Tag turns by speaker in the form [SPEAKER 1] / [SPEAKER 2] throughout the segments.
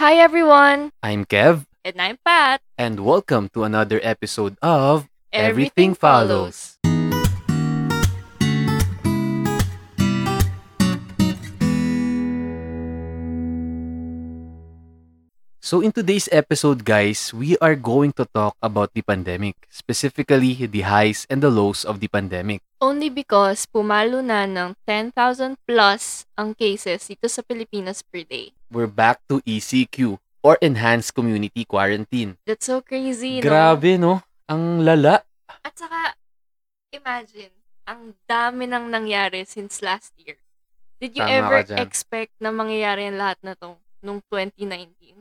[SPEAKER 1] Hi everyone,
[SPEAKER 2] I'm Kev,
[SPEAKER 1] and I'm Pat.
[SPEAKER 2] and welcome to another episode of
[SPEAKER 1] Everything Follows.
[SPEAKER 2] So in today's episode, guys, we are going to talk about the pandemic, specifically the highs and the lows of the pandemic.
[SPEAKER 1] Only because pumalo na ng 10,000 plus ang cases dito sa Pilipinas per day.
[SPEAKER 2] We're back to ECQ or Enhanced Community Quarantine.
[SPEAKER 1] That's so crazy, no?
[SPEAKER 2] Grabe, no? Ang lala.
[SPEAKER 1] At saka, imagine, ang dami nang nangyari since last year. Did you
[SPEAKER 2] Tama
[SPEAKER 1] ever expect na mangyayari ang lahat na to nung 2019?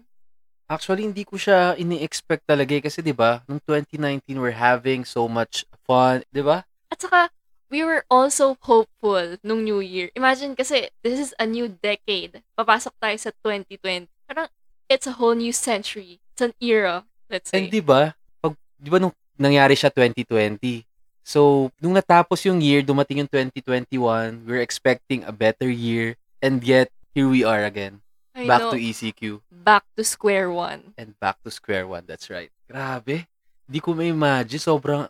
[SPEAKER 2] Actually, hindi ko siya ini-expect talaga eh, kasi 'di ba, nung 2019 we're having so much fun, 'di ba?
[SPEAKER 1] At saka, we were also hopeful nung New Year. Imagine kasi, this is a new decade. Papasok tayo sa 2020. Parang, it's a whole new century. It's an era, let's say.
[SPEAKER 2] And 'di ba, pag 'di ba nung nangyari siya 2020. So, nung natapos yung year, dumating yung 2021, we're expecting a better year and yet here we are again.
[SPEAKER 1] I
[SPEAKER 2] Back
[SPEAKER 1] know.
[SPEAKER 2] to ECQ
[SPEAKER 1] Back to square one.
[SPEAKER 2] and back to square one. That's right. Grabe. Hindi ko ma-imagine. Sobrang,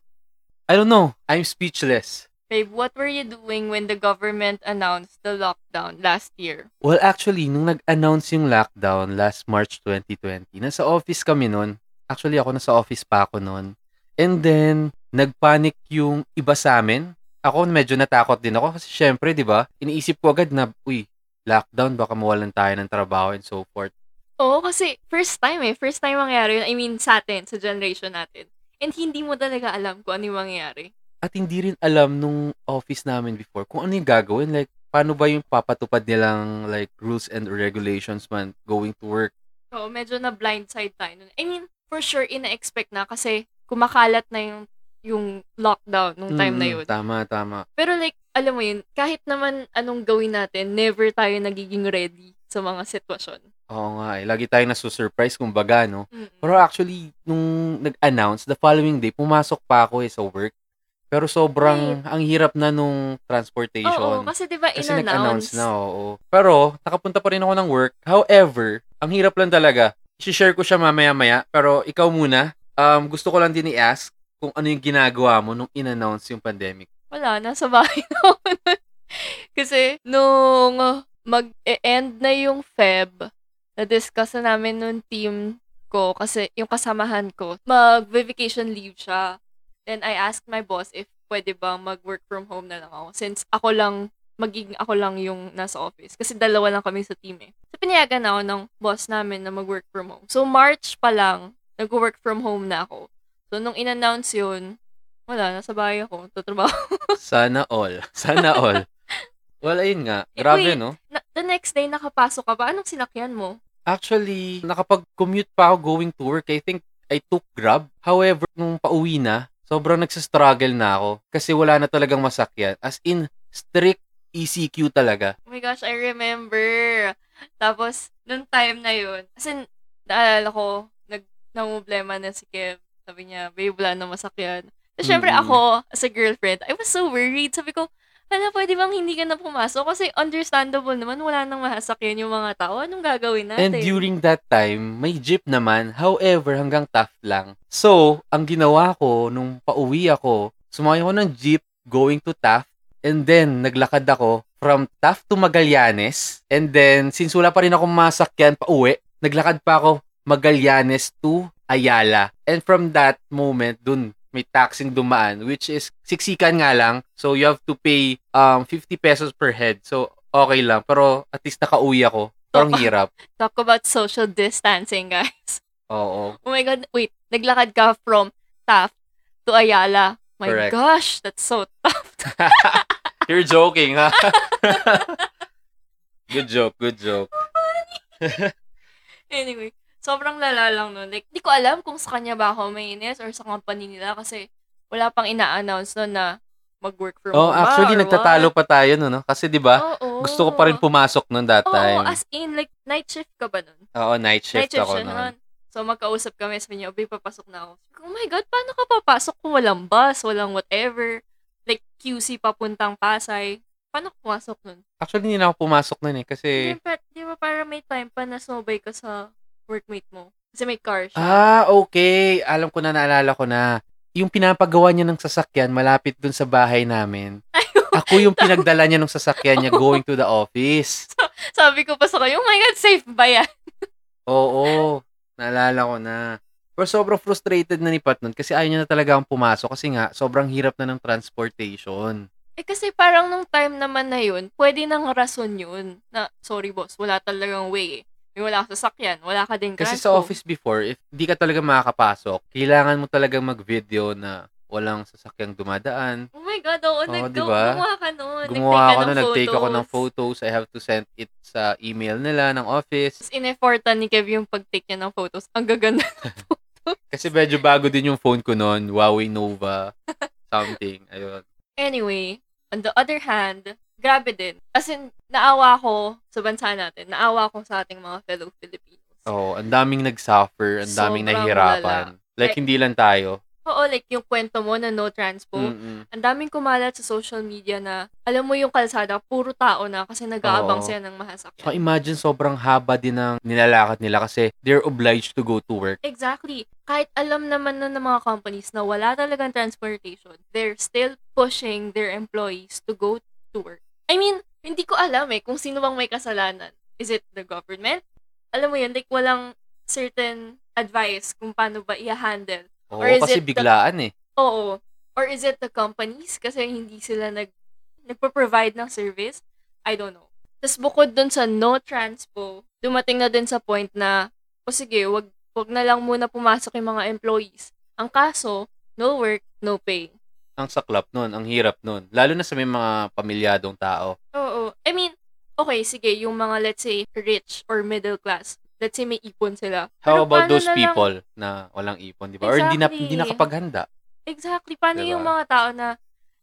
[SPEAKER 2] I don't know. I'm speechless.
[SPEAKER 1] Babe, what were you doing when the government announced the lockdown last year?
[SPEAKER 2] Well, actually, nung nag-announce yung lockdown last March 2020, nasa office kami nun. Actually, ako nasa office pa ako nun. And then, nagpanic yung iba sa amin. Ako, medyo natakot din ako kasi syempre, di ba, iniisip ko agad na, uy, lockdown, baka mawalan tayo ng trabaho and so forth.
[SPEAKER 1] Oo, kasi first time eh. First time mangyari yun. I mean, sa atin, sa generation natin. And hindi mo talaga alam kung ano yung mangyayari.
[SPEAKER 2] At hindi rin alam nung office namin before kung ano yung gagawin. Like, paano ba yung papatupad nilang like rules and regulations man going to work?
[SPEAKER 1] Oo, medyo na blindside tayo nun. I mean, for sure, ina-expect na kasi kumakalat na yung yung lockdown nung time na
[SPEAKER 2] Mm,
[SPEAKER 1] yun.
[SPEAKER 2] Tama, tama.
[SPEAKER 1] Pero like, alam mo yun, kahit naman anong gawin natin, never tayo nagiging ready sa mga sitwasyon.
[SPEAKER 2] Oo nga eh. Lagi tayo nasusurprise kumbaga, no?
[SPEAKER 1] Mm.
[SPEAKER 2] Pero actually, nung nag-announce, the following day, pumasok pa ako eh sa work. Pero sobrang, ang hirap na nung transportation.
[SPEAKER 1] Oo, kasi di ba
[SPEAKER 2] Kasi nag-announce na, oo. Pero, nakapunta pa rin ako ng work. However, ang hirap lang talaga. I-share ko siya mamaya-maya. Pero ikaw muna, um, gusto ko lang din i-ask kung ano yung ginagawa mo nung in-announce yung pandemic.
[SPEAKER 1] Wala, nasa bahay na ako. Kasi, nung mag-end na yung Feb, na-discuss na namin nung team ko, kasi yung kasamahan ko, mag-vacation leave siya. Then, I asked my boss if pwede bang mag-work from home na lang ako. Since ako lang, magiging ako lang yung nasa office. Kasi dalawa lang kami sa team eh. So, pinayagan ako ng boss namin na mag-work from home. So, March pa lang, nag-work from home na ako. So, nung in-announce yun, wala, nasa bahay ako, tutrabaho.
[SPEAKER 2] Sana all. Sana all. Well, ayun nga.
[SPEAKER 1] Eh,
[SPEAKER 2] Grabe,
[SPEAKER 1] wait.
[SPEAKER 2] no?
[SPEAKER 1] Na, the next day, nakapasok ka pa. Anong sinakyan mo?
[SPEAKER 2] Actually, nakapag-commute pa ako going to work. I think I took Grab. However, nung pauwi na, sobrang nagsastruggle na ako kasi wala na talagang masakyan. As in, strict ECQ talaga.
[SPEAKER 1] Oh my gosh, I remember. Tapos, nung time na yun, as in, naalala ko, nag, namumblema na si Kev. Sabi niya, babe, wala na masakyan. So, syempre
[SPEAKER 2] Mm.
[SPEAKER 1] ako, as a girlfriend, I was so worried. Sabi ko, hala, pwede bang hindi ka na pumasok? Kasi understandable naman, wala nang masakyan yung mga tao. Anong gagawin natin?
[SPEAKER 2] And during that time, may jeep naman. However, hanggang Taft lang. So, ang ginawa ko, nung pauwi ako, sumakay ako ng jeep going to Taft. And then, naglakad ako from Taft to Magallanes. And then, since wala pa rin ako masakyan pauwi, naglakad pa ako Magallanes to Ayala. And from that moment, dun may taxing dumaan, which is siksikan nga lang. So, you have to pay um 50 pesos per head. So, okay lang. Pero, at least nakauwi ako. Parang
[SPEAKER 1] Oo.
[SPEAKER 2] hirap.
[SPEAKER 1] Talk about social distancing, guys.
[SPEAKER 2] Oo.
[SPEAKER 1] Oh my God, wait, naglakad ka from Taft to Ayala. My
[SPEAKER 2] Correct.
[SPEAKER 1] gosh, that's so tough.
[SPEAKER 2] You're joking, ha? good joke, good joke.
[SPEAKER 1] anyway, sobrang lala lang nun. Like, di ko alam kung sa kanya ba ako mainis or sa company nila kasi wala pang ina-announce nun na mag-work from
[SPEAKER 2] Oh,
[SPEAKER 1] home ba
[SPEAKER 2] actually
[SPEAKER 1] or
[SPEAKER 2] nagtatalo
[SPEAKER 1] what.
[SPEAKER 2] pa tayo no, no? Kasi 'di ba?
[SPEAKER 1] Oo.
[SPEAKER 2] Gusto ko pa rin pumasok noon that
[SPEAKER 1] Oo,
[SPEAKER 2] time.
[SPEAKER 1] as in, like, night shift ka ba nun?
[SPEAKER 2] Oo, night shift
[SPEAKER 1] night shift
[SPEAKER 2] ako noon.
[SPEAKER 1] nun. So, magkausap kami, sabi niya, Obe, papasok na ako. Oh my God, paano ka papasok kung walang bus, walang whatever? Like, QC papuntang Pasay. Paano pumasok nun?
[SPEAKER 2] Actually, hindi na ako pumasok noon eh kasi
[SPEAKER 1] Di ba, di ba para may time pa na sumabay ka sa workmate mo. Kasi may car siya.
[SPEAKER 2] Ah, okay. Alam ko na, naalala ko na. Yung pinapagawa niya ng sasakyan malapit dun sa bahay namin. Ako yung pinagdala niya ng sasakyan niya going to the office.
[SPEAKER 1] Sabi ko pa sa kanya, oh my God, safe ba yan?
[SPEAKER 2] Oo, naalala ko na. Pero sobrang frustrated na ni Pat nun kasi ayaw niya na talaga ang pumasok kasi nga sobrang hirap na ng transportation.
[SPEAKER 1] Eh kasi parang nung time naman na yun, pwede nang rason yun. Na, sorry boss, wala talagang way eh. May wala ka sasakyan, wala ka din
[SPEAKER 2] Kasi sa office before, if di ka talaga makakapasok, kailangan mo talagang mag-video na walang sasakyang dumadaan.
[SPEAKER 1] Oh my God, oo,
[SPEAKER 2] Oo,
[SPEAKER 1] nag-
[SPEAKER 2] diba?
[SPEAKER 1] gumawa ka nun.
[SPEAKER 2] Gumawa
[SPEAKER 1] Nag-take
[SPEAKER 2] ako
[SPEAKER 1] ng
[SPEAKER 2] nag-take ako ng
[SPEAKER 1] photos.
[SPEAKER 2] photos. I have to send it sa email nila ng office.
[SPEAKER 1] Tapos in-effortan ni Kev yung pag-take niya ng photos. Ang gaganda.
[SPEAKER 2] Kasi medyo bago din yung phone ko noon, Huawei Nova something. Ayun.
[SPEAKER 1] Anyway, on the other hand, grabe din. As in, naawa ko sa bansa natin. Naawa ko sa ating mga fellow Filipinos.
[SPEAKER 2] Oo, ang daming nag-suffer, ang daming
[SPEAKER 1] Sobrang
[SPEAKER 2] nahihirapan. Like,
[SPEAKER 1] Like-
[SPEAKER 2] hindi lang tayo.
[SPEAKER 1] Oo, like yung kwento mo na no transpo.
[SPEAKER 2] Mm-mm.
[SPEAKER 1] Ang daming kumalat sa social media na, alam mo yung kalsada, puro tao na kasi nag-aabang
[SPEAKER 2] Oo.
[SPEAKER 1] sila ng mahasakyan.
[SPEAKER 2] imagine sobrang haba din ng nilalakad nila kasi they're obliged to go to work.
[SPEAKER 1] Exactly. Kahit alam naman na ng mga companies na wala talagang transportation, they're still pushing their employees to go to work. I mean, hindi ko alam eh kung sino bang may kasalanan. Is it the government? Alam mo yun, like walang certain advice kung paano ba i-handle.
[SPEAKER 2] Oo,
[SPEAKER 1] Or is
[SPEAKER 2] kasi
[SPEAKER 1] it the-
[SPEAKER 2] biglaan eh.
[SPEAKER 1] Oo. Or is it the companies kasi hindi sila nag nagpo-provide ng service? I don't know. Tapos bukod dun sa no transpo, dumating na din sa point na, o sige, wag, wag na lang muna pumasok yung mga employees. Ang kaso, no work, no pay.
[SPEAKER 2] Ang saklap nun, ang hirap nun. Lalo na sa may mga pamilyadong tao.
[SPEAKER 1] Oo. I mean, okay, sige, yung mga, let's say, rich or middle class, let's say may ipon sila.
[SPEAKER 2] How
[SPEAKER 1] Pero
[SPEAKER 2] about those
[SPEAKER 1] na lang-
[SPEAKER 2] people na walang ipon, di ba? Or hindi na,
[SPEAKER 1] Exactly.
[SPEAKER 2] hindi nakapaghanda.
[SPEAKER 1] Exactly. Paano
[SPEAKER 2] Diba?
[SPEAKER 1] yung mga tao na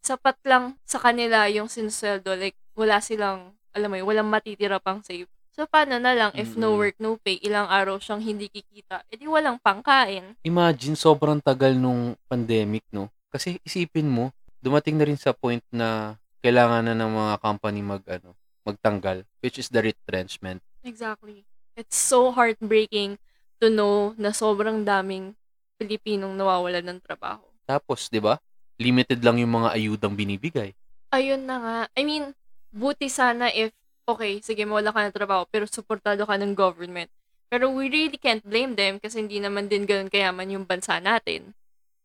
[SPEAKER 1] sapat lang sa kanila yung sinusweldo? Like, wala silang, alam mo yun, walang matitira pang save. So, paano na lang if no work, no pay, ilang araw siyang hindi kikita, edi walang pangkain.
[SPEAKER 2] Imagine, sobrang tagal nung pandemic, no? Kasi isipin mo, dumating na rin sa point na kailangan na ng mga company mag, ano, magtanggal, which is the retrenchment.
[SPEAKER 1] Exactly. It's so heartbreaking to know na sobrang daming Pilipinong nawawala ng trabaho.
[SPEAKER 2] Tapos, di ba? Limited lang yung mga ayudang binibigay.
[SPEAKER 1] Ayun na nga. I mean, buti sana if, okay, sige, mawala ka ng trabaho, pero suportado ka ng government. Pero we really can't blame them kasi hindi naman din ganun kayaman yung bansa natin.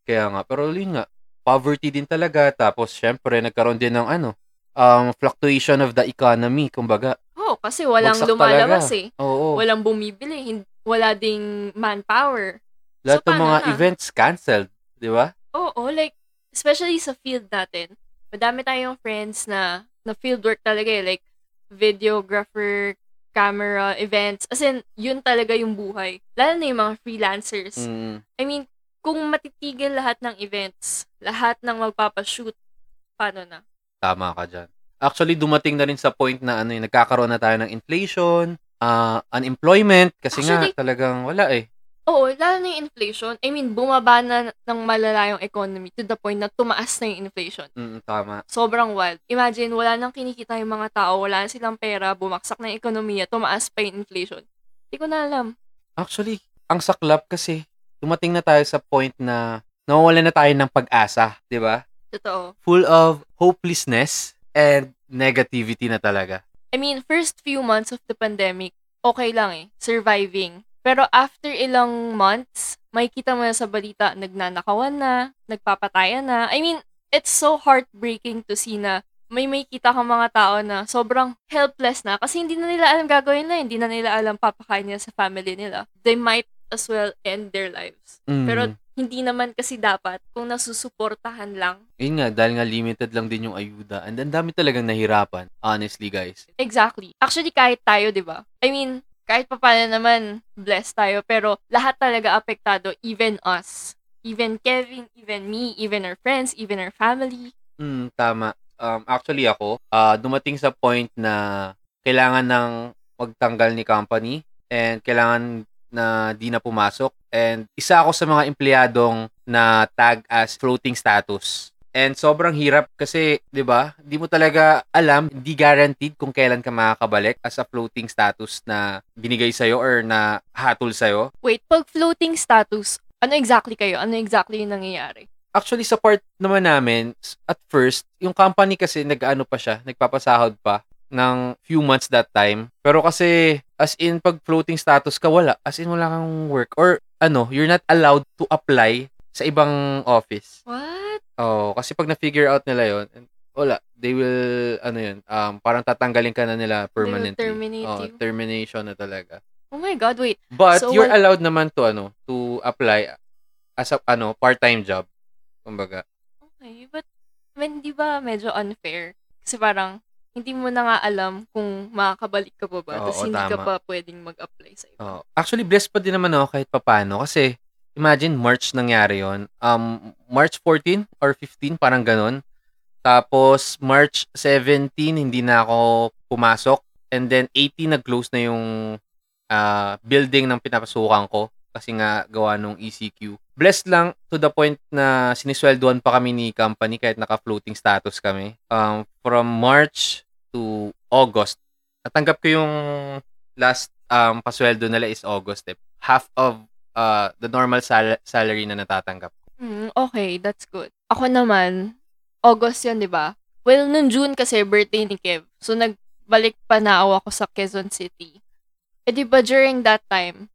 [SPEAKER 2] Kaya nga, pero yun nga, poverty din talaga. Tapos, syempre, nagkaroon din ng ano, um, fluctuation of the economy, kumbaga.
[SPEAKER 1] Oh, kasi walang
[SPEAKER 2] Bagsak
[SPEAKER 1] lumalabas
[SPEAKER 2] talaga.
[SPEAKER 1] eh.
[SPEAKER 2] Oo.
[SPEAKER 1] Walang bumibili, wala ding manpower.
[SPEAKER 2] Lahat
[SPEAKER 1] So,
[SPEAKER 2] ng mga
[SPEAKER 1] na?
[SPEAKER 2] events canceled, di ba?
[SPEAKER 1] Oo, like, especially sa field natin, madami tayong friends na, na field work talaga eh, like, videographer, camera, events. As in, yun talaga yung buhay. Lalo na yung mga freelancers.
[SPEAKER 2] Mm.
[SPEAKER 1] I mean, kung matitigil lahat ng events, lahat ng magpapashoot, paano na?
[SPEAKER 2] Tama ka dyan. Actually, dumating na rin sa point na ano, eh, nagkakaroon na tayo ng inflation, ah, unemployment, kasi
[SPEAKER 1] Actually-
[SPEAKER 2] nga talagang wala eh.
[SPEAKER 1] Oo, lalo na yung inflation. I mean, bumaba na ng malala yung economy to the point na tumaas na yung inflation.
[SPEAKER 2] Mm, tama.
[SPEAKER 1] Sobrang wild. Imagine, wala nang kinikita yung mga tao, wala na silang pera, bumaksak na yung ekonomiya, tumaas pa yung inflation. Hindi ko na alam.
[SPEAKER 2] Actually, ang saklap kasi dumating na tayo sa point na nawawalan na tayo ng pag-asa, di ba?
[SPEAKER 1] Totoo.
[SPEAKER 2] Full of hopelessness and negativity na talaga.
[SPEAKER 1] I mean, first few months of the pandemic, okay lang eh. Surviving. Pero after ilang months, may kita mo na sa balita, nagnanakawan na, nagpapatayan na. I mean, it's so heartbreaking to see na may may kita kang mga tao na sobrang helpless na kasi hindi na nila alam gagawin na, hindi na nila alam papakain nila sa family nila. They might as well end their lives.
[SPEAKER 2] Mm.
[SPEAKER 1] Pero hindi naman kasi dapat kung nasusuportahan lang.
[SPEAKER 2] Yun nga, dahil nga limited lang din yung ayuda. And ang dami talagang nahirapan, honestly guys.
[SPEAKER 1] Exactly. Actually, kahit tayo, di ba? I mean, kahit pa paano naman, blessed tayo. Pero lahat talaga apektado, even us. Even Kevin, even me, even our friends, even our family.
[SPEAKER 2] Mm, tama. Um, actually ako, ah, dumating sa point na kailangan ng magtanggal ni company and kailangan na di na pumasok. And isa ako sa mga empleyadong na tag as floating status. And sobrang hirap kasi, 'di ba? Di mo talaga alam, hindi guaranteed kung kailan ka makakabalik as a floating status na binigay sa'yo or na hatol sa'yo.
[SPEAKER 1] Wait, pag floating status, ano exactly kayo? Ano exactly yung nangyayari?
[SPEAKER 2] Actually, sa part naman namin, at first, yung company kasi nag-ano pa siya, nagpapasahod pa ng few months that time. Pero kasi, as in, pag floating status ka, wala. As in, wala kang work. Or, ano, you're not allowed to apply sa ibang office.
[SPEAKER 1] What?
[SPEAKER 2] Oh, kasi pag na-figure out nila yon, wala. They will, ano yun, um, parang tatanggalin ka na nila permanently.
[SPEAKER 1] terminate
[SPEAKER 2] oh,
[SPEAKER 1] you.
[SPEAKER 2] termination na talaga.
[SPEAKER 1] Oh my God, wait.
[SPEAKER 2] But
[SPEAKER 1] So,
[SPEAKER 2] you're
[SPEAKER 1] what-
[SPEAKER 2] allowed naman to ano, to apply as a ano, part-time job. Kumbaga.
[SPEAKER 1] Okay, but men, di ba medyo unfair? Kasi parang, hindi mo na nga alam kung makakabalik ka pa ba.
[SPEAKER 2] Oo,
[SPEAKER 1] Tapos hindi ka
[SPEAKER 2] tama.
[SPEAKER 1] pa pwedeng mag-apply sa iba.
[SPEAKER 2] Oh, actually blessed pa din naman ako kahit papano kasi imagine March nangyari 'yon. Um March 14 or 15 parang ganun. Tapos March 17 hindi na ako pumasok and then 18 nag-close na yung ah, building ng pinapasukan ko kasi nga gawa nung ECQ. Blessed lang to the point na sinisweldoan pa kami ni company kahit naka-floating status kami. Um, from March to August, natanggap ko yung last um, pasweldo nila is August. Eh. Half of uh, the normal sal- salary na natatanggap.
[SPEAKER 1] Hmm, okay, that's good. Ako naman, August yan, di ba? Well, nung June kasi birthday ni Kev. So, nagbalik pa na ako sa Quezon City. Eh, di ba during that time,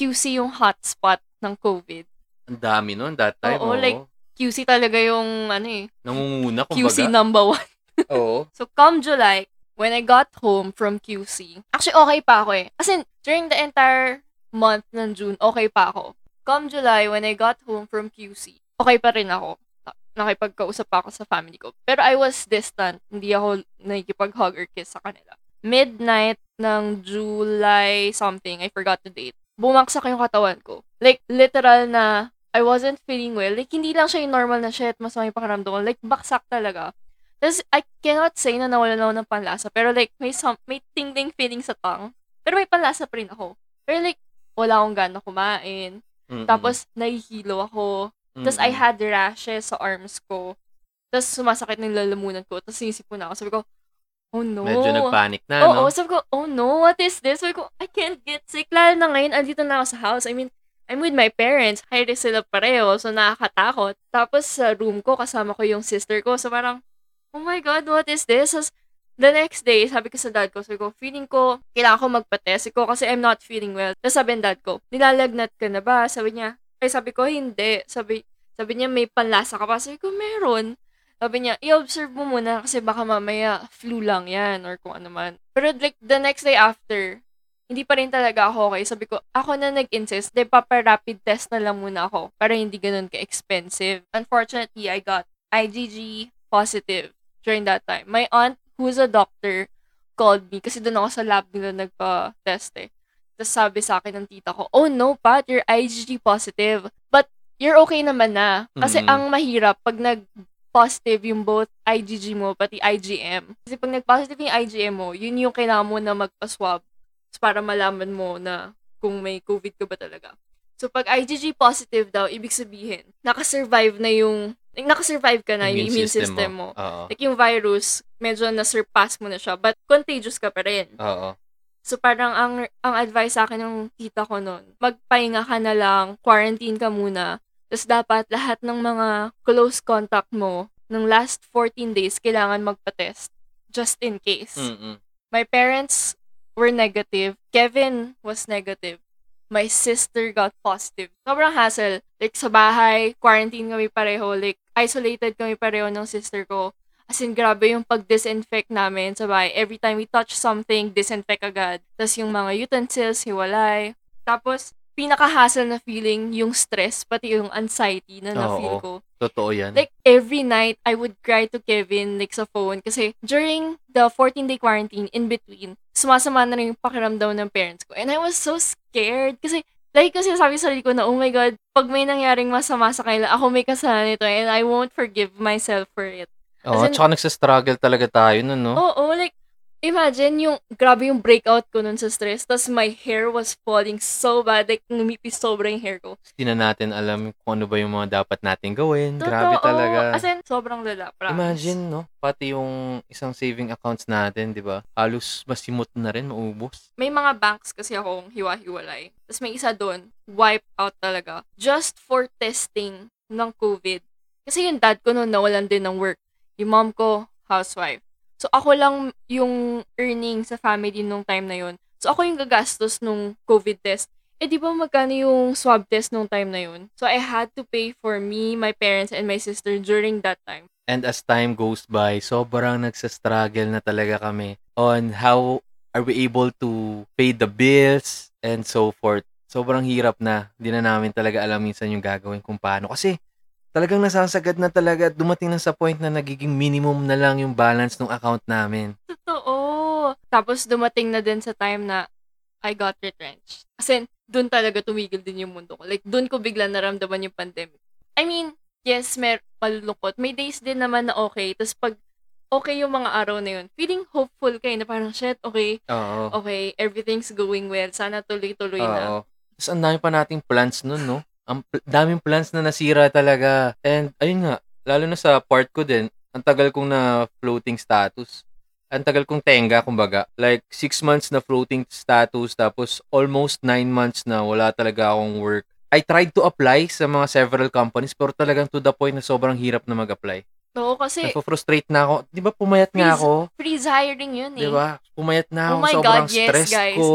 [SPEAKER 1] QC yung hotspot ng COVID.
[SPEAKER 2] Ang dami nun that time.
[SPEAKER 1] Oo, like, QC talaga yung, ano eh,
[SPEAKER 2] Nangunguna,
[SPEAKER 1] QC
[SPEAKER 2] kumbaga.
[SPEAKER 1] number one.
[SPEAKER 2] Oo.
[SPEAKER 1] So, come July, when I got home from QC, actually, okay pa ako eh. As in, during the entire month ng June, okay pa ako. Come July, when I got home from QC, okay pa rin ako. Na- Nakipagkausap pa ako sa family ko. Pero I was distant. Hindi ako nakikipag-hug or kiss sa kanila. Midnight ng July something, I forgot the date, bumagsak yung katawan ko. Like, literal na, I wasn't feeling well. Like, hindi lang siya yung normal na shit, masama yung pakiramdam ko. Like, baksak talaga. Tapos, I cannot say na nawalan ako ng panlasa. Pero like, may, some, may tingling feeling sa tongue. Pero may panlasa pa rin ako. Pero like, wala akong gana kumain.
[SPEAKER 2] Mm-mm.
[SPEAKER 1] Tapos, nahihilo ako. Tapos, I
[SPEAKER 2] Mm-mm.
[SPEAKER 1] had rashes sa arms ko. Tapos, sumasakit ng lalamunan ko. Tapos, sinisip ko na ako. Sabi ko, oh no.
[SPEAKER 2] Medyo nagpanic na,
[SPEAKER 1] Oo,
[SPEAKER 2] no?
[SPEAKER 1] sabi ko, oh no, what is this? Sabi ko, I can't get sick. Lalo na ngayon, andito na ako sa house. I mean, I'm with my parents. High risk sila pareho. So, nakakatakot. Tapos, sa room ko, kasama ko yung sister ko. So, parang, oh my God, what is this? Tapos, the next day, sabi ko sa dad ko, sabi ko, feeling ko, kailangan ko magpa-test ko kasi I'm not feeling well. Tapos sabi ng dad ko, nilalagnat ka na ba? Sabi niya, ay sabi ko, hindi. Sabi, sabi niya, may panlasa ka pa? Sabi ko, meron. Sabi niya, i-observe mo muna kasi baka mamaya flu lang yan or kung ano man. Pero like, the next day after, hindi pa rin talaga ako okay. Sabi ko, ako na nag-insist, de papa-rapid test na lang muna ako para hindi ganun ka-expensive. Unfortunately, I got IgG positive during that time. My aunt, who's a doctor, called me kasi doon ako sa lab nila nagpa-test eh. Tapos sabi sa akin ng tita ko, oh no, Pat, you're IgG positive. But you're okay naman na. Kasi
[SPEAKER 2] Mm.
[SPEAKER 1] ang mahirap, pag nag positive yung both IgG mo, pati IgM. Kasi pag nag-positive yung IgM mo, yun yung kailangan mo na magpa-swab para malaman mo na kung may COVID ka ba talaga. So, pag IgG positive daw, ibig sabihin, nakasurvive na yung, like, nakasurvive ka na yung immune system, mo.
[SPEAKER 2] Oo.
[SPEAKER 1] Like, yung virus, medyo na-surpass mo na siya, but contagious ka pa rin.
[SPEAKER 2] Oo.
[SPEAKER 1] So, parang ang, ang advice sa akin ng tita ko noon, magpahinga ka na lang, quarantine ka muna, tapos dapat lahat ng mga close contact mo, ng last 14 days, kailangan magpa-test. Just in case.
[SPEAKER 2] Mm-mm.
[SPEAKER 1] My parents were negative. Kevin was negative. My sister got positive. Sobrang hassle. Like, sa bahay, quarantine kami pareho. Like, isolated kami pareho ng sister ko. As in, grabe yung pag-disinfect namin sa bahay. Every time we touch something, disinfect agad. Tapos yung mga utensils, hiwalay. Tapos, pinaka-hassle na feeling, yung stress, pati yung anxiety na na-feel ko.
[SPEAKER 2] Totoo yan.
[SPEAKER 1] Like, every night, I would cry to Kevin, like, sa phone. Kasi, during the 14-day quarantine, in between, sumasama na rin yung pakiramdam ng parents ko. And I was so scared. Kasi, like, kasi sabi sa sarili ko na, oh my God, pag may nangyaring masama sa kanila, ako may kasalanan nito, and I won't forgive myself for it.
[SPEAKER 2] Oo,
[SPEAKER 1] as in-
[SPEAKER 2] tsaka nagsa-struggle talaga tayo nun, no?
[SPEAKER 1] Oo, like, imagine yung, grabe yung breakout ko nun sa stress. Tapos my hair was falling so bad. Like, numipis sobra yung hair ko.
[SPEAKER 2] Hindi na natin alam kung ano ba yung mga dapat natin gawin. Grabe
[SPEAKER 1] Totoo.
[SPEAKER 2] talaga.
[SPEAKER 1] As in, sobrang lala. Promise.
[SPEAKER 2] Imagine, no? Pati yung isang saving accounts natin, di ba? Halos masimot na rin, maubos.
[SPEAKER 1] May mga banks kasi akong hiwa-hiwalay. Tapos may isa doon, wipe out talaga. Just for testing ng COVID. Kasi yung dad ko noon nawalan din ng work. Yung mom ko, housewife. So ako lang yung earning sa family nung time na yun. So ako yung gagastos nung COVID test. Eh di ba magkano yung swab test nung time na yun? So I had to pay for me, my parents, and my sister during that time.
[SPEAKER 2] And as time goes by, sobrang nagsastruggle na talaga kami on how are we able to pay the bills and so forth. Sobrang hirap na. Hindi na namin talaga alam minsan yung gagawin kung paano. Kasi talagang nasasagad na talaga at dumating na sa point na nagiging minimum na lang yung balance ng account namin.
[SPEAKER 1] Totoo. Tapos dumating na din sa time na I got retrenched. Kasi doon talaga tumigil din yung mundo ko. Like, doon ko bigla naramdaman yung pandemic. I mean, yes, may malulungkot. May days din naman na okay. Tapos pag okay yung mga araw na yun, feeling hopeful kayo na parang, shit, okay,
[SPEAKER 2] Oo.
[SPEAKER 1] okay, everything's going well. Sana tuloy-tuloy na.
[SPEAKER 2] Oo. Tapos ang dami pa nating plans nun, no? Ang daming plans na nasira talaga. And ayun nga, lalo na sa part ko din, ang tagal kong na floating status. Ang tagal kong tenga, kumbaga. Like, six months na floating status, tapos almost nine months na wala talaga akong work. I tried to apply sa mga several companies, pero talagang to the point na sobrang hirap na mag-apply.
[SPEAKER 1] Oo, kasi
[SPEAKER 2] Nagpo-frustrate na ako. Di ba pumayat nga
[SPEAKER 1] Freeze.
[SPEAKER 2] ako?
[SPEAKER 1] freeze hiring yun eh.
[SPEAKER 2] Di ba? Pumayat na ako.
[SPEAKER 1] Oh my
[SPEAKER 2] sobrang
[SPEAKER 1] God, yes,
[SPEAKER 2] stress
[SPEAKER 1] guys.
[SPEAKER 2] ko.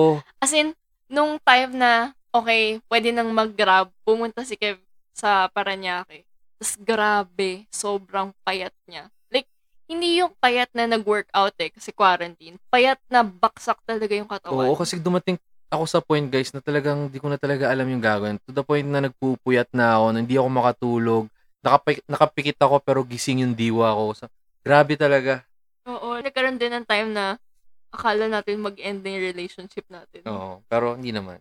[SPEAKER 1] As in, nung time na, okay, pwede nang mag-grab, pumunta si Kev sa Paranaque. Tapos grabe, sobrang payat niya. Like, hindi yung payat na nag-workout eh, kasi quarantine. Payat na baksak talaga yung katawan.
[SPEAKER 2] Oo, kasi dumating ako sa point, guys, na talagang di ko na talaga alam yung gagawin. To the point na nagpupuyat na ako, na hindi ako makatulog. Nakapik- nakapikit ako pero gising yung diwa ko. So, grabe talaga.
[SPEAKER 1] Oo, nagkaroon din ng time na akala natin mag-end na yung relationship natin.
[SPEAKER 2] Oo, pero hindi naman.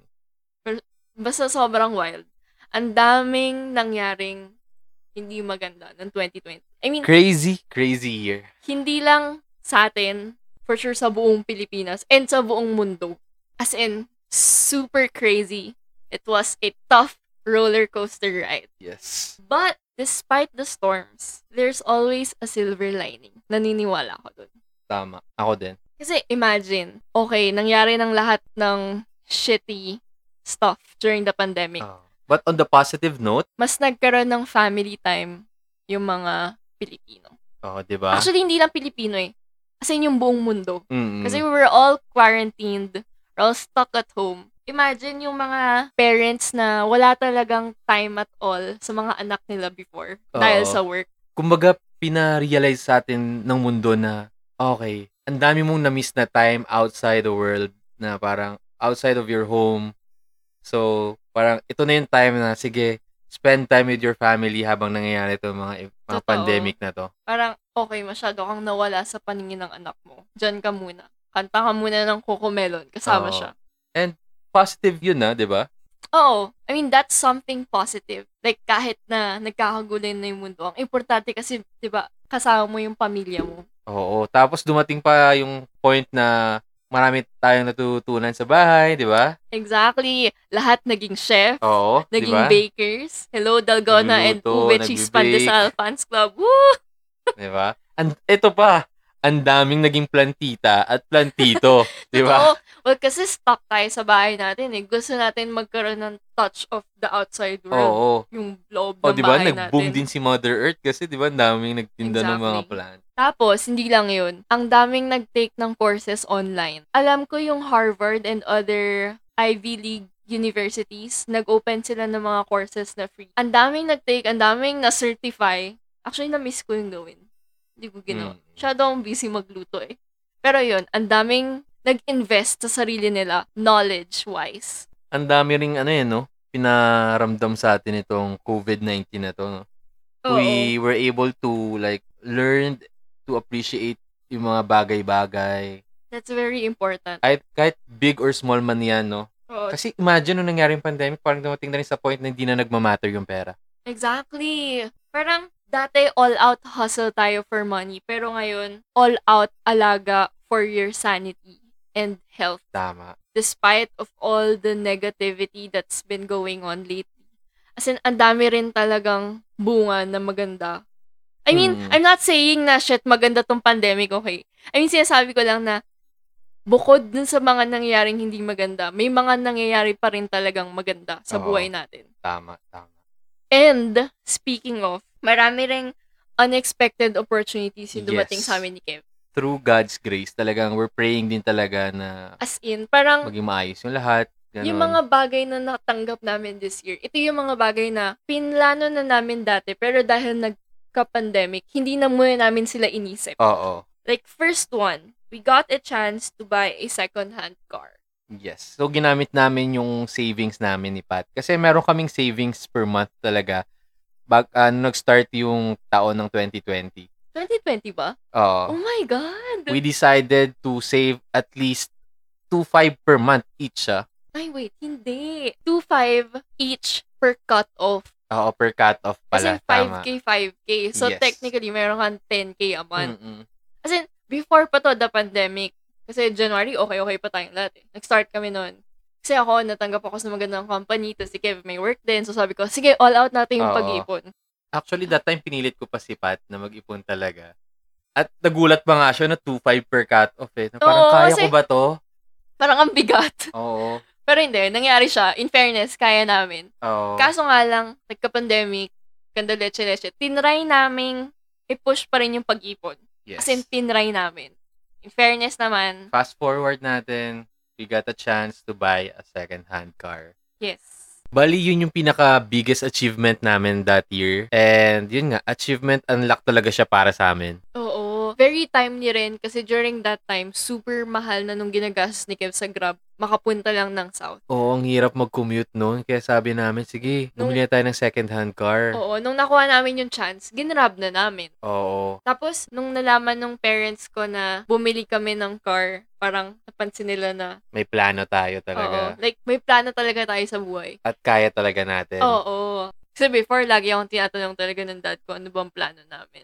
[SPEAKER 1] Basta sobrang wild. Ang daming nangyaring hindi maganda ng 2020. I mean,
[SPEAKER 2] Crazy, crazy year.
[SPEAKER 1] hindi lang sa atin, for sure sa buong Pilipinas, and sa buong mundo. As in, super crazy. It was a tough roller coaster ride.
[SPEAKER 2] Yes.
[SPEAKER 1] But, despite the storms, there's always a silver lining. Naniniwala ako dun.
[SPEAKER 2] Tama. Ako din.
[SPEAKER 1] Kasi imagine, okay, nangyari ng lahat ng shitty stuff during the pandemic.
[SPEAKER 2] Oo. But on the positive note,
[SPEAKER 1] Mas nagkaroon ng family time yung mga Pilipino.
[SPEAKER 2] oh, 'di ba?
[SPEAKER 1] Actually, hindi lang Pilipino eh. As in yung buong mundo.
[SPEAKER 2] Mm-mm.
[SPEAKER 1] Kasi we were all quarantined. We're all stuck at home. Imagine yung mga parents na wala talagang time at all sa mga anak nila before dahil
[SPEAKER 2] Oo.
[SPEAKER 1] sa work.
[SPEAKER 2] kumbaga, pina-realize sa atin ng mundo na, okay, ang dami mong na-miss na time outside the world, na parang outside of your home. So, parang ito na yung time na, sige, spend time with your family habang nangyayari ito mga, mga
[SPEAKER 1] Totoo.
[SPEAKER 2] pandemic na to.
[SPEAKER 1] Parang, okay, masyado kang nawala sa paningin ng anak mo. Diyan ka muna. Kanta ka muna ng Coco Melon. Kasama
[SPEAKER 2] Oo.
[SPEAKER 1] siya.
[SPEAKER 2] Positive yun na, di ba?
[SPEAKER 1] Oo. I mean, that's something positive. Like, kahit na nagkakagulo na yung mundo, ang importante kasi, di ba, kasama mo yung pamilya mo.
[SPEAKER 2] Oo. Tapos dumating pa yung point na marami tayong natutunan sa bahay, di ba?
[SPEAKER 1] Exactly. Lahat naging chef,
[SPEAKER 2] Oo,
[SPEAKER 1] naging
[SPEAKER 2] ba?
[SPEAKER 1] bakers. Hello, Dalgona and
[SPEAKER 2] Nagluluto,
[SPEAKER 1] Ube Cheese. Pandesal Fans Club. Woo!
[SPEAKER 2] Di ba? And ito pa, ang daming naging plantita at plantito, di ba?
[SPEAKER 1] Oo. Well, kasi stuck tayo sa bahay natin eh. Gusto natin magkaroon ng touch of the outside world.
[SPEAKER 2] Oo.
[SPEAKER 1] Yung loob
[SPEAKER 2] O,
[SPEAKER 1] ng
[SPEAKER 2] di ba?
[SPEAKER 1] bahay
[SPEAKER 2] Nag-boom
[SPEAKER 1] natin.
[SPEAKER 2] din si Mother Earth kasi, di ba, ang daming nagtinda ng mga
[SPEAKER 1] Exactly.
[SPEAKER 2] plant.
[SPEAKER 1] Tapos, hindi lang yun. Ang daming nag-take ng courses online. Alam ko yung Harvard and other Ivy League universities, nag-open sila ng mga courses na free. Ang daming nag-take, ang daming na-certify. Actually, na-miss ko yung gawin. Hindi ko ginawa.
[SPEAKER 2] Mm.
[SPEAKER 1] Masyado akong busy magluto eh. Pero yun, ang daming nag-invest sa sarili nila, knowledge-wise.
[SPEAKER 2] Ang dami ring, ano yun, no? Pinaramdam sa atin itong COVID-19 na to, no?
[SPEAKER 1] Oo.
[SPEAKER 2] We were able to, like, learn to appreciate yung mga bagay-bagay.
[SPEAKER 1] That's very important.
[SPEAKER 2] Kahit, kahit big or small man yan, no?
[SPEAKER 1] Oo,
[SPEAKER 2] Kasi imagine nung nangyari yung pandemic, parang dumating na rin sa point na hindi na nagmamatter yung pera.
[SPEAKER 1] Exactly. Parang dati all out hustle tayo for money, pero ngayon all out alaga for your sanity and health
[SPEAKER 2] Tama.
[SPEAKER 1] despite of all the negativity that's been going on lately. As in, ang dami rin talagang bunga na maganda. I mean,
[SPEAKER 2] Mm.
[SPEAKER 1] I'm not saying na shit maganda tong pandemic, okay? I mean, sinasabi ko lang na bukod dun sa mga nangyayaring hindi maganda, may mga nangyayari pa rin talagang maganda sa
[SPEAKER 2] Oo.
[SPEAKER 1] buhay natin.
[SPEAKER 2] Tama. Tama.
[SPEAKER 1] And, speaking of, marami ring unexpected opportunities yung dumating
[SPEAKER 2] Yes.
[SPEAKER 1] sa amin ni Kev.
[SPEAKER 2] Through God's grace, talagang we're praying din talaga na
[SPEAKER 1] As in, parang
[SPEAKER 2] maging maayos yung lahat. Ganun.
[SPEAKER 1] Yung mga bagay na natanggap namin this year, ito yung mga bagay na pinlano na namin dati, pero dahil nagka-pandemic, hindi na muna namin sila inisip.
[SPEAKER 2] Oo.
[SPEAKER 1] Like, first one, we got a chance to buy a second-hand car.
[SPEAKER 2] Yes. So, ginamit namin yung savings namin ni Pat. Kasi meron kaming savings per month talaga. Bag, ah, nag-start yung taon ng 2020.
[SPEAKER 1] 2020 ba?
[SPEAKER 2] Oo.
[SPEAKER 1] Oh my God!
[SPEAKER 2] we decided to save at least 2.5 per month each. Ah.
[SPEAKER 1] Ay, wait, hindi. 2.5 each per cut-off.
[SPEAKER 2] Oo, per cut-off pala.
[SPEAKER 1] in, 5K, 5K. So,
[SPEAKER 2] Yes.
[SPEAKER 1] technically, meron kang 10K a month.
[SPEAKER 2] Mm-mm.
[SPEAKER 1] As in, before pa to, the pandemic, kasi January, okay-okay pa tayong lahat eh. Nag-start kami noon. Kasi ako, natanggap ako sa magandang company, tapos si Kev may work din. So sabi ko, sige, all out natin yung
[SPEAKER 2] Oo.
[SPEAKER 1] pag-ipon.
[SPEAKER 2] Actually, that time pinilit ko pa si Pat na mag-ipon talaga. At nagulat pa nga siya na 2.5 per cut-off eh. Na Parang
[SPEAKER 1] Oo,
[SPEAKER 2] kaya
[SPEAKER 1] kasi-
[SPEAKER 2] ko ba to?
[SPEAKER 1] Parang ang bigat.
[SPEAKER 2] Oo.
[SPEAKER 1] Pero hindi, nangyari siya. In fairness, kaya namin.
[SPEAKER 2] Oo.
[SPEAKER 1] Kaso nga lang, nagka-pandemic, kanda leche-leche, tinry naming i-push pa rin yung pag-ipon.
[SPEAKER 2] yes.
[SPEAKER 1] As in, tinry namin. In fairness naman,
[SPEAKER 2] Fast forward natin, we got a chance to buy a second-hand car.
[SPEAKER 1] yes.
[SPEAKER 2] Bali, yun yung pinaka-biggest achievement namin that year. And yun nga, achievement unlock talaga siya para sa amin.
[SPEAKER 1] Oo. Very timely rin kasi during that time, super mahal na nung ginagastos ni Kev sa Grab, makapunta lang ng South.
[SPEAKER 2] Oo, ang hirap mag-commute noon. Kaya sabi namin, sige, bumili na tayo ng second-hand car.
[SPEAKER 1] Oo, nung nakuha namin yung chance, ginrab na namin.
[SPEAKER 2] Oo.
[SPEAKER 1] Tapos, nung nalaman nung parents ko na bumili kami ng car, parang napansin nila na,
[SPEAKER 2] May plano tayo
[SPEAKER 1] oo,
[SPEAKER 2] talaga.
[SPEAKER 1] like, may plano talaga tayo sa buhay.
[SPEAKER 2] At kaya talaga natin.
[SPEAKER 1] Oo. Kasi before, lagi akong tinatanong talaga ng dad ko, ano bang plano namin.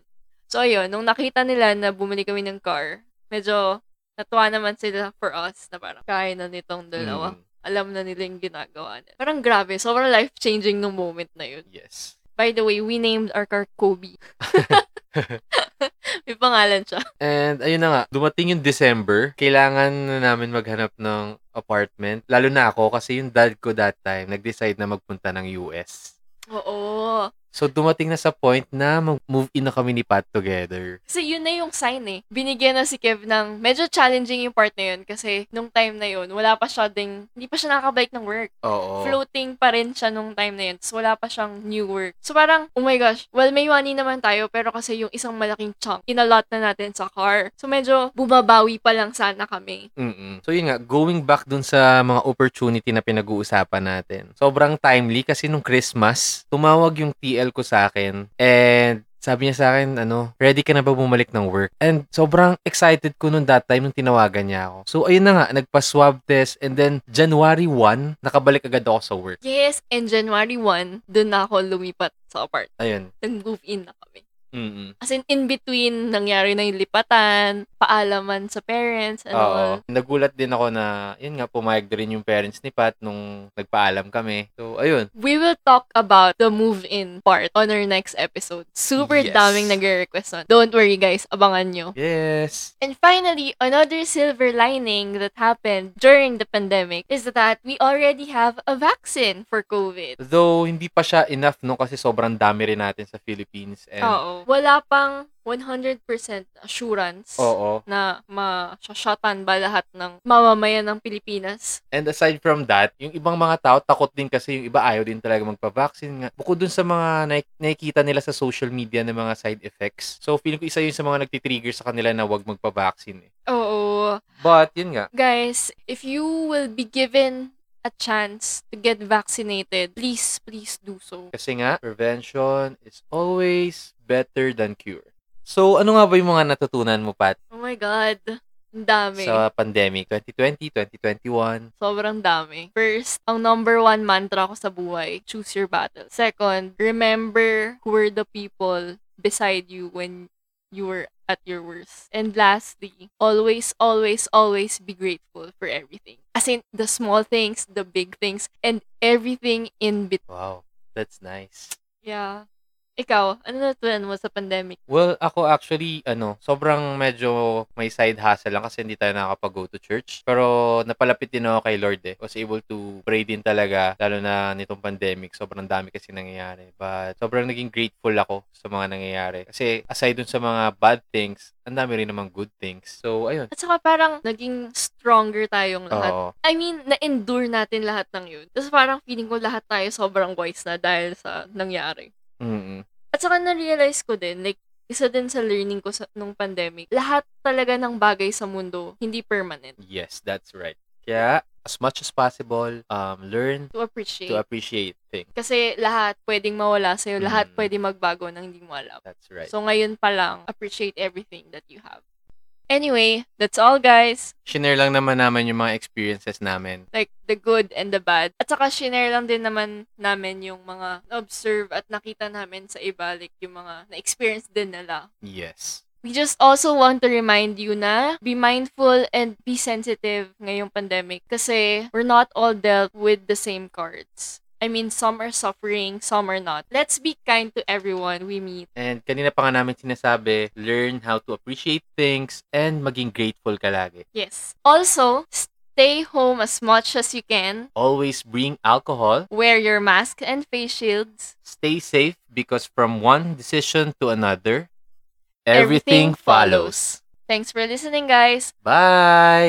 [SPEAKER 1] So, ayun, nung nakita nila na bumili kami ng car, medyo natuwa naman sila for us na parang kaya na nitong dalawa.
[SPEAKER 2] Mm,
[SPEAKER 1] Alam na nila yung ginagawa nila. Parang grabe, sobrang life-changing nung moment na yun.
[SPEAKER 2] yes.
[SPEAKER 1] By the way, we named our car Kobe. May pangalan siya.
[SPEAKER 2] And ayun na nga, dumating yung December, kailangan na namin maghanap ng apartment. Lalo na ako kasi yung dad ko that time, nag-decide na magpunta ng US.
[SPEAKER 1] Oo.
[SPEAKER 2] So dumating na sa point na mag-move in na kami ni Pat together.
[SPEAKER 1] Kasi yun na yung sign eh. Binigyan na si Kev ng medyo challenging yung part na yun kasi nung time na yun, wala pa siya ding, hindi pa siya nakakabalik ng work.
[SPEAKER 2] Oo.
[SPEAKER 1] Floating pa rin siya nung time na yun. So, wala pa siyang new work. So, parang, oh my gosh, well, may money naman tayo, pero kasi yung isang malaking chunk, inalot na natin sa car. So, medyo bumabawi pa lang sana kami.
[SPEAKER 2] Mm-mm. So yun nga, going back dun sa mga opportunity na pinag-uusapan natin. Sobrang timely kasi nung Christmas, tumawag yung TL ko sa akin and sabi niya sa akin, ano, ready ka na ba bumalik ng work? And sobrang excited ko nung that time nung tinawagan niya ako. So ayun na nga, nagpa-swab test and then January 1, nakabalik agad ako sa work.
[SPEAKER 1] Yes, and January 1, dun na ako lumipat sa apart.
[SPEAKER 2] Ayun.
[SPEAKER 1] Nag-move in na kami.
[SPEAKER 2] Mm-mm.
[SPEAKER 1] As in, in between, nangyari na yung lipatan, paalaman sa parents, all.
[SPEAKER 2] Oo. Nagulat din ako na, yun nga, pumayag din yung parents ni Pat nung nagpaalam kami. So, ayun.
[SPEAKER 1] We will talk about the move-in part on our next episode. Super
[SPEAKER 2] Yes.
[SPEAKER 1] daming nag-request on. Don't worry guys, abangan nyo.
[SPEAKER 2] Yes.
[SPEAKER 1] And finally, another silver lining that happened during the pandemic is that we already have a vaccine for COVID.
[SPEAKER 2] Though, hindi pa siya enough, no? Kasi sobrang dami rin natin sa Philippines. And,
[SPEAKER 1] Oo. Wala pang 100% assurance
[SPEAKER 2] Oo.
[SPEAKER 1] na ma-shotan ba lahat ng mamamayan ng Pilipinas.
[SPEAKER 2] And aside from that, yung ibang mga tao, takot din kasi yung iba ayaw din talaga magpa-vaccine nga. Bukod dun sa mga na- nakikita nila sa social media ng mga side effects. So, feeling ko isa yun sa mga nagtitrigger sa kanila na wag magpa-vaccine. Eh.
[SPEAKER 1] Oo.
[SPEAKER 2] But, yun nga.
[SPEAKER 1] Guys, if you will be given a chance to get vaccinated, please, please do so.
[SPEAKER 2] Kasi nga, prevention is always better than cure. So, ano nga ba yung mga natutunan mo, Pat,
[SPEAKER 1] Oh my God. Ang dami.
[SPEAKER 2] sa pandemic? 2020, 2021?
[SPEAKER 1] Sobrang dami. First, ang number one mantra ko sa buhay, choose your battle. Second, remember who are the people beside you when you were at your worst. And lastly, always, always, always be grateful for everything. As in, the small things, the big things, and everything in between.
[SPEAKER 2] Wow, that's nice.
[SPEAKER 1] Yeah. Ikaw, ano natutunan mo sa pandemic?
[SPEAKER 2] Well, ako actually, ano, sobrang medyo may side hustle lang kasi hindi tayo nakakapag-go to church. Pero napalapit din ako kay Lord eh. Was able to pray din talaga, lalo na nitong pandemic. Sobrang dami kasi nangyayari. But sobrang naging grateful ako sa mga nangyayari. Kasi aside dun sa mga bad things, ang dami rin namang good things. So, ayun.
[SPEAKER 1] At saka parang naging stronger tayong lahat.
[SPEAKER 2] Oo.
[SPEAKER 1] I mean, na-endure natin lahat ng yun. Tapos parang feeling ko lahat tayo sobrang wise na dahil sa nangyari.
[SPEAKER 2] Mm-mm.
[SPEAKER 1] At saka na-realize ko din, like, isa din sa learning ko sa, nung pandemic, lahat talaga ng bagay sa mundo, hindi permanent.
[SPEAKER 2] Yes, that's right. Kaya, as much as possible, um, learn
[SPEAKER 1] To appreciate.
[SPEAKER 2] to appreciate things.
[SPEAKER 1] Kasi lahat pwedeng mawala sa'yo, lahat
[SPEAKER 2] Mm.
[SPEAKER 1] pwedeng magbago nang hindi mo alam.
[SPEAKER 2] That's right.
[SPEAKER 1] So ngayon pa lang, appreciate everything that you have. Anyway, that's all guys.
[SPEAKER 2] Shinare lang naman namin yung mga experiences namin.
[SPEAKER 1] Like, the good and the bad. At saka, shinare lang din naman namin yung mga observe at nakita namin sa iba, like yung mga na-experience din nila.
[SPEAKER 2] Yes.
[SPEAKER 1] We just also want to remind you na be mindful and be sensitive ngayong pandemic kasi we're not all dealt with the same cards. I mean, some are suffering, some are not. Let's be kind to everyone we meet.
[SPEAKER 2] And kanina pa nga namin sinasabi, learn how to appreciate things and maging grateful ka lagi.
[SPEAKER 1] Yes. Also, stay home as much as you can.
[SPEAKER 2] Always bring alcohol.
[SPEAKER 1] Wear your mask and face shields.
[SPEAKER 2] Stay safe because from one decision to another, everything, follows.
[SPEAKER 1] Thanks for listening, guys.
[SPEAKER 2] Bye!